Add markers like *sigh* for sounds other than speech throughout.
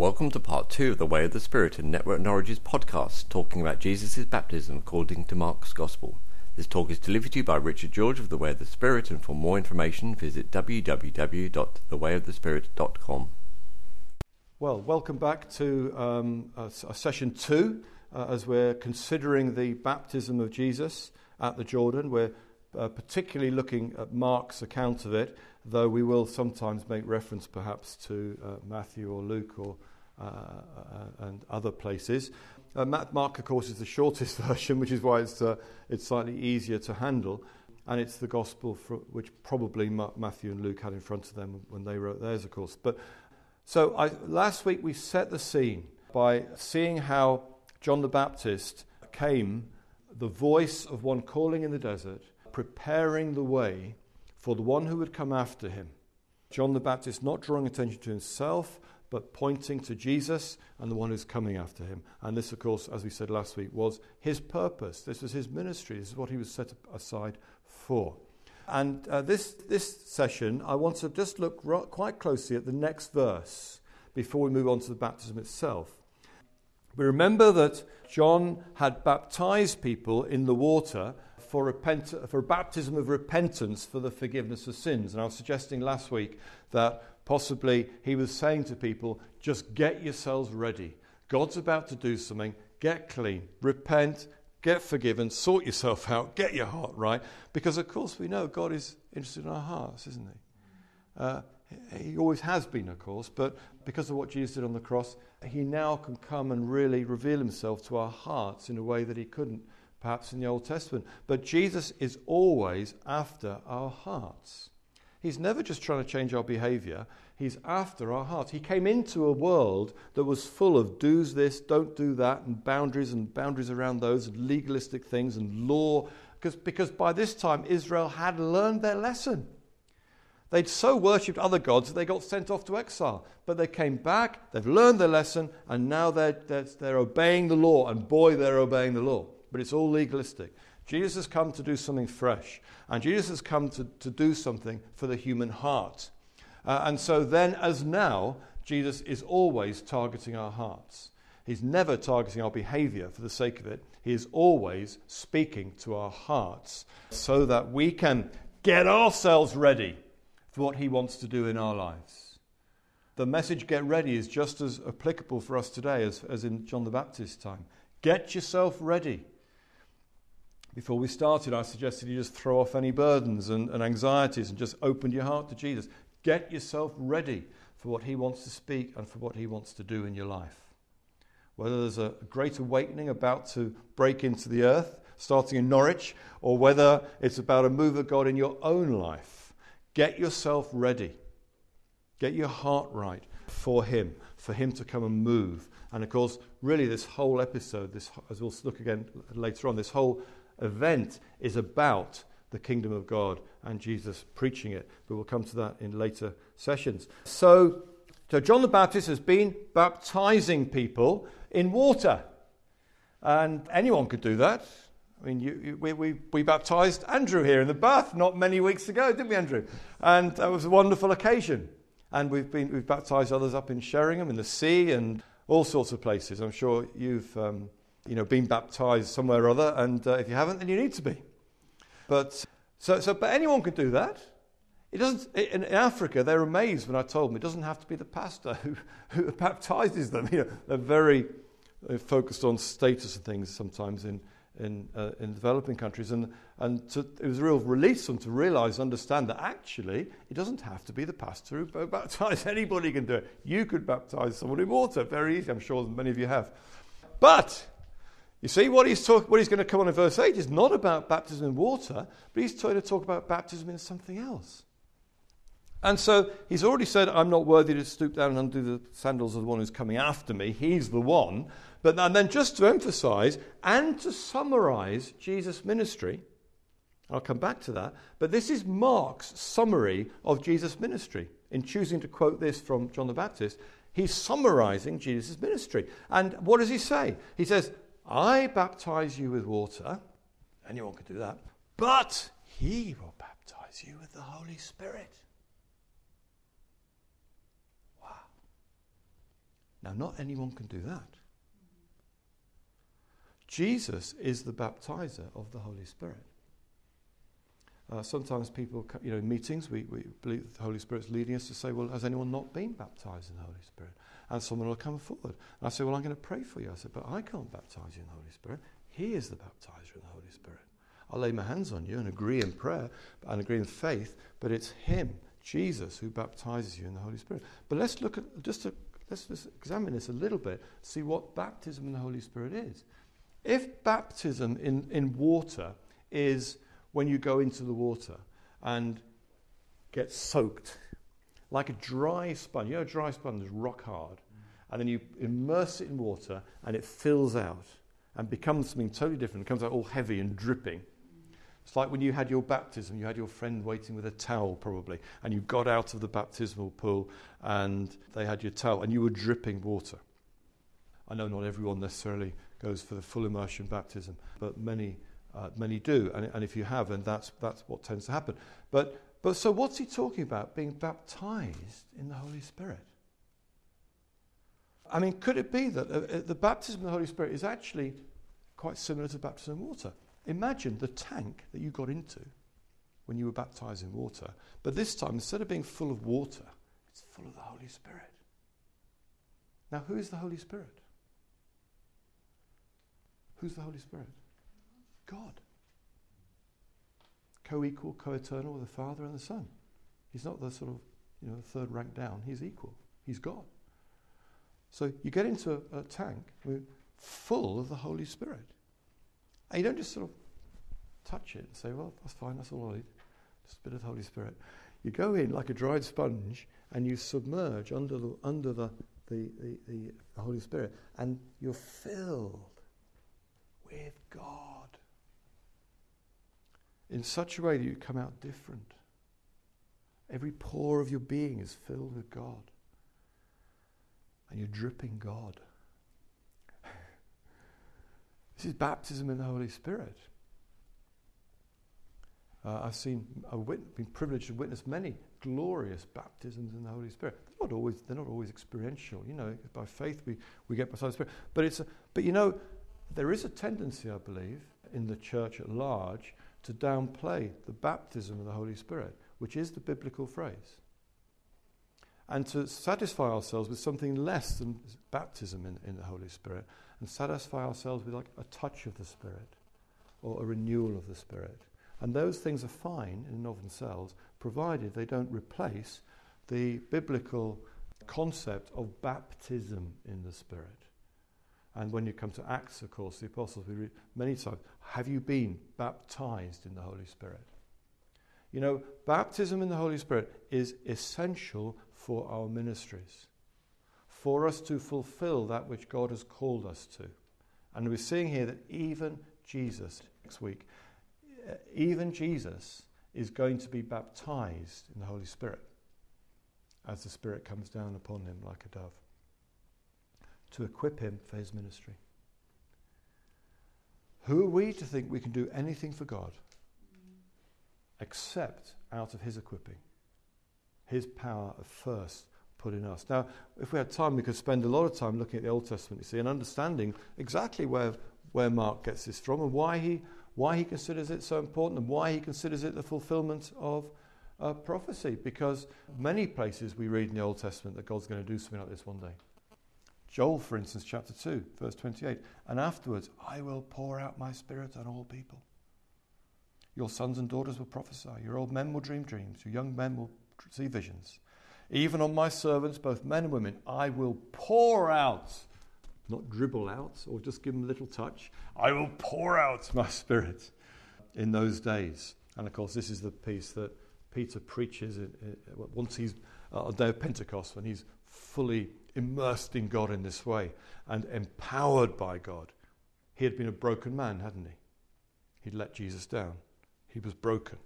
Welcome to part two of the Way of the Spirit in Network Norwich's podcast, talking about Jesus' baptism according to Mark's Gospel. This talk is delivered to you by Richard George of the Way of the Spirit, and for more information, visit www.thewayofthespirit.com. Well, welcome back to um, a session two uh, as we're considering the baptism of Jesus at the Jordan. We're uh, particularly looking at Mark's account of it, though we will sometimes make reference perhaps to uh, Matthew or Luke or uh, uh, and other places. Uh, Mark, of course, is the *laughs* shortest version, which is why it's, it's slightly easier to handle. And it's the gospel which probably Matthew and Luke had in front of them when they wrote theirs, of course. But so I, last week we set the scene by seeing how John the Baptist came, the voice of one calling in the desert, preparing the way for the one who would come after him. John the Baptist not drawing attention to himself, but pointing to Jesus and the one who's coming after him. And this, of course, as we said last week, was his purpose. This was his ministry. This is what he was set aside for. And uh, this, this session, I want to just look ro- quite closely at the next verse before we move on to the baptism itself. We remember that John had baptized people in the water for, repent- for baptism of repentance for the forgiveness of sins. And I was suggesting last week that Possibly he was saying to people, just get yourselves ready. God's about to do something. Get clean, repent, get forgiven, sort yourself out, get your heart right. Because, of course, we know God is interested in our hearts, isn't he? Uh, he always has been, of course, but because of what Jesus did on the cross, he now can come and really reveal himself to our hearts in a way that he couldn't perhaps in the Old Testament. But Jesus is always after our hearts. He's never just trying to change our behavior, He's after our hearts. He came into a world that was full of do's this, don't do that, and boundaries and boundaries around those, and legalistic things and law. Because, because by this time, Israel had learned their lesson. They'd so worshipped other gods that they got sent off to exile. But they came back, they've learned their lesson, and now they're, they're, they're obeying the law. And boy, they're obeying the law. But it's all legalistic. Jesus has come to do something fresh. And Jesus has come to, to do something for the human heart. Uh, and so then, as now, Jesus is always targeting our hearts. He's never targeting our behavior for the sake of it. He is always speaking to our hearts so that we can get ourselves ready for what He wants to do in our lives. The message get ready is just as applicable for us today as, as in John the Baptist's time. Get yourself ready. Before we started, I suggested you just throw off any burdens and, and anxieties and just open your heart to Jesus. Get yourself ready for what He wants to speak and for what He wants to do in your life. Whether there's a great awakening about to break into the earth, starting in Norwich, or whether it's about a move of God in your own life, get yourself ready. Get your heart right for Him, for Him to come and move. And of course, really, this whole episode, this, as we'll look again later on, this whole event is about the kingdom of God and Jesus preaching it. But we'll come to that in later sessions. So, so John the Baptist has been baptizing people in water. And anyone could do that. I mean, you, you, we, we, we baptized Andrew here in the bath not many weeks ago, didn't we, Andrew? And that was a wonderful occasion. And we've, been, we've baptized others up in Sheringham, in the sea, and all sorts of places. I'm sure you've um, you know, been baptized somewhere or other, and uh, if you haven't, then you need to be. But so, so but anyone can do that. It doesn't, in Africa, they're amazed when I told them it doesn't have to be the pastor who, *laughs* who baptizes them. *laughs* You know, they're very they're focused on status and things sometimes in, in, uh, in developing countries. And, and to, it was a real release for them to realize, understand that actually it doesn't have to be the pastor who *laughs* baptizes. Anybody can do it. You could baptize someone in water, very easy. I'm sure many of you have. But you see, what he's, talk, what he's going to come on in verse 8 is not about baptism in water, but he's trying to talk about baptism in something else. And so he's already said, I'm not worthy to stoop down and undo the sandals of the one who's coming after me. He's the one. But and then just to emphasize and to summarize Jesus' ministry, I'll come back to that. But this is Mark's summary of Jesus' ministry. In choosing to quote this from John the Baptist, he's summarizing Jesus' ministry. And what does he say? He says, I baptize you with water. Anyone could do that. But he will baptize you with the Holy Spirit. Wow. Now, not anyone can do that. Jesus is the baptizer of the Holy Spirit. Uh, sometimes people, you know, in meetings, we, we believe the Holy Spirit's leading us to say, well, has anyone not been baptized in the Holy Spirit? And someone will come forward. And I say, well, I'm going to pray for you. I said, but I can't baptize you in the Holy Spirit. He is the baptizer in the Holy Spirit. I'll lay my hands on you and agree in prayer and agree in faith, but it's Him, Jesus, who baptizes you in the Holy Spirit. But let's look at, just to, let's just examine this a little bit, see what baptism in the Holy Spirit is. If baptism in, in water is when you go into the water and get soaked, like a dry sponge. You know, a dry sponge is rock hard. And then you immerse it in water and it fills out and becomes something totally different. It comes out all heavy and dripping. It's like when you had your baptism, you had your friend waiting with a towel, probably, and you got out of the baptismal pool and they had your towel and you were dripping water. I know not everyone necessarily goes for the full immersion baptism, but many, uh, many do. And, and if you have, then that's, that's what tends to happen. But, but so what's he talking about? Being baptized in the Holy Spirit. I mean, could it be that uh, uh the baptism of the Holy Spirit is actually quite similar to baptism in water? Imagine the tank that you got into when you were baptized in water, but this time, instead of being full of water, it's full of the Holy Spirit. Now, who is the Holy Spirit? Who's the Holy Spirit? God. Co equal, co eternal with the Father and the Son. He's not the sort of, you know, third rank down. He's equal. He's God. So you get into a, a tank full of the Holy Spirit. And you don't just sort of touch it and say, well, that's fine, that's all I need. Just a bit of the Holy Spirit. You go in like a dried sponge and you submerge under the, under the, the, the, the Holy Spirit and you're filled with God in such a way that you come out different. Every pore of your being is filled with God. And you're dripping God. *laughs* this is baptism in the Holy Spirit. Uh, I've seen, I've wit- been privileged to witness many glorious baptisms in the Holy Spirit. They're not always, they're not always experiential. You know, by faith we, we get baptized Spirit. But, it's a, but you know, there is a tendency, I believe, in the church at large to downplay the baptism of the Holy Spirit, which is the biblical phrase, and to satisfy ourselves with something less than baptism in, in the Holy Spirit, and satisfy ourselves with like a touch of the Spirit or a renewal of the Spirit. And those things are fine in and of themselves, provided they don't replace the biblical concept of baptism in the Spirit. And when you come to Acts, of course, the apostles, we read many times, have you been baptized in the Holy Spirit? You know, baptism in the Holy Spirit is essential for our ministries, for us to fulfill that which God has called us to. And we're seeing here that even Jesus, next week, uh, even Jesus is going to be baptized in the Holy Spirit as the Spirit comes down upon him like a dove to equip him for his ministry. Who are we to think we can do anything for God except out of his equipping? His power of first put in us. Now, if we had time, we could spend a lot of time looking at the Old Testament, you see, and understanding exactly where, where Mark gets this from and why he, why he considers it so important and why he considers it the fulfillment of uh, prophecy. Because many places we read in the Old Testament that God's going to do something like this one day. Joel, for instance, chapter 2, verse 28. And afterwards, I will pour out my spirit on all people. Your sons and daughters will prophesy. Your old men will dream dreams. Your young men will see visions. Even on my servants, both men and women, I will pour out, not dribble out or just give them a little touch. I will pour out my spirit in those days. And of course, this is the piece that Peter preaches once he's uh, on the day of Pentecost, when he's fully immersed in God in this way and empowered by God. He had been a broken man, hadn't he? He'd let Jesus down. He was broken.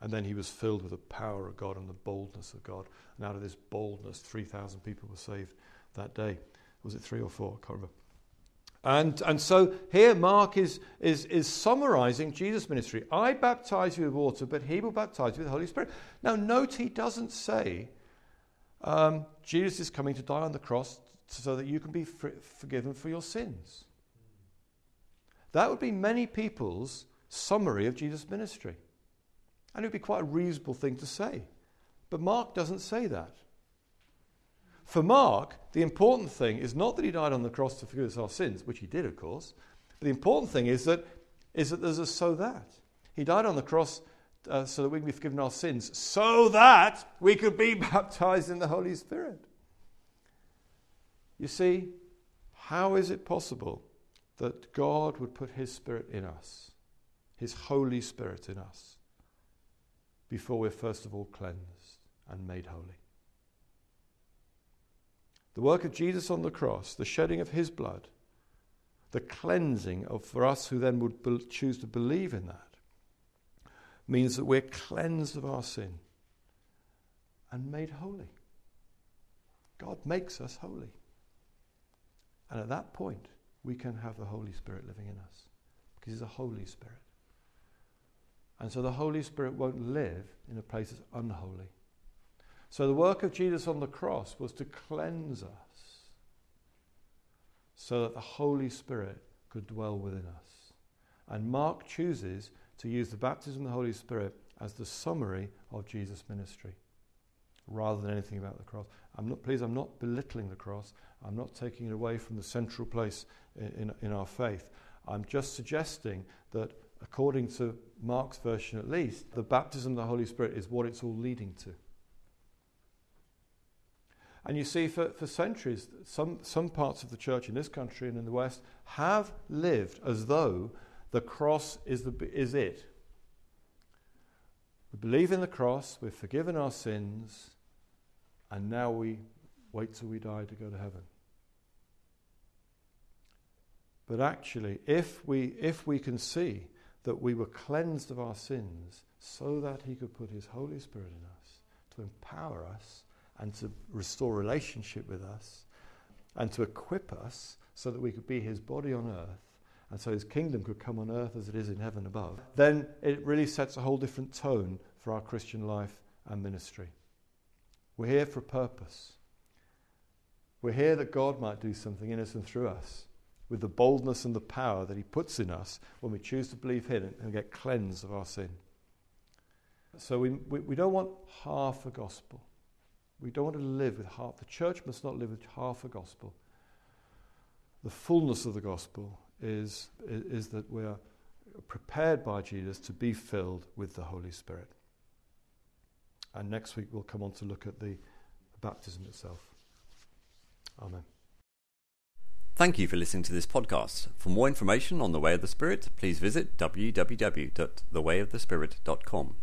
And then he was filled with the power of God and the boldness of God. And out of this boldness, 3,000 people were saved that day. Was it three or four? I can't remember. And, and so here Mark is, is, is summarizing Jesus' ministry. I baptize you with water, but he will baptize you with the Holy Spirit. Now, note he doesn't say um, Jesus is coming to die on the cross so that you can be forgiven for your sins. That would be many people's summary of Jesus' ministry. And it would be quite a reasonable thing to say. But Mark doesn't say that. For Mark, the important thing is not that he died on the cross to forgive us our sins, which he did, of course. But the important thing is that, is that there's a so that. He died on the cross uh, so that we can be forgiven our sins, so that we could be *laughs* baptized in the Holy Spirit. You see, how is it possible that God would put His Spirit in us, His Holy Spirit in us, before we're first of all cleansed and made holy? The work of Jesus on the cross, the shedding of His blood, the cleansing of, for us who then would be, choose to believe in that, means that we're cleansed of our sin and made holy. God makes us holy. And at that point, we can have the Holy Spirit living in us because He's a Holy Spirit. And so the Holy Spirit won't live in a place that's unholy. So the work of Jesus on the cross was to cleanse us so that the Holy Spirit could dwell within us. And Mark chooses to use the baptism of the Holy Spirit as the summary of Jesus' ministry rather than anything about the cross. I'm not, please, I'm not belittling the cross. I'm not taking it away from the central place in, in, in our faith. I'm just suggesting that, according to Mark's version at least, the baptism of the Holy Spirit is what it's all leading to. And you see, for, for centuries, some, some parts of the church in this country and in the West have lived as though the cross is, the, is it. We believe in the cross, we've forgiven our sins, and now we wait till we die to go to heaven. But actually, if we, if we can see that we were cleansed of our sins so that He could put His Holy Spirit in us to empower us and to restore relationship with us and to equip us so that we could be His body on earth and so his kingdom could come on earth as it is in heaven above, then it really sets a whole different tone for our Christian life and ministry. We're here for a purpose. We're here that God might do something in us and through us with the boldness and the power that he puts in us when we choose to believe him and get cleansed of our sin. So we, we, we don't want half a gospel. We don't want to live with half. The church must not live with half a gospel. The fullness of the gospel is, is that we are prepared by Jesus to be filled with the Holy Spirit. And next week we'll come on to look at the baptism itself. Amen. Thank you for listening to this podcast. For more information on the Way of the Spirit, please visit www.thewayofthespirit.com.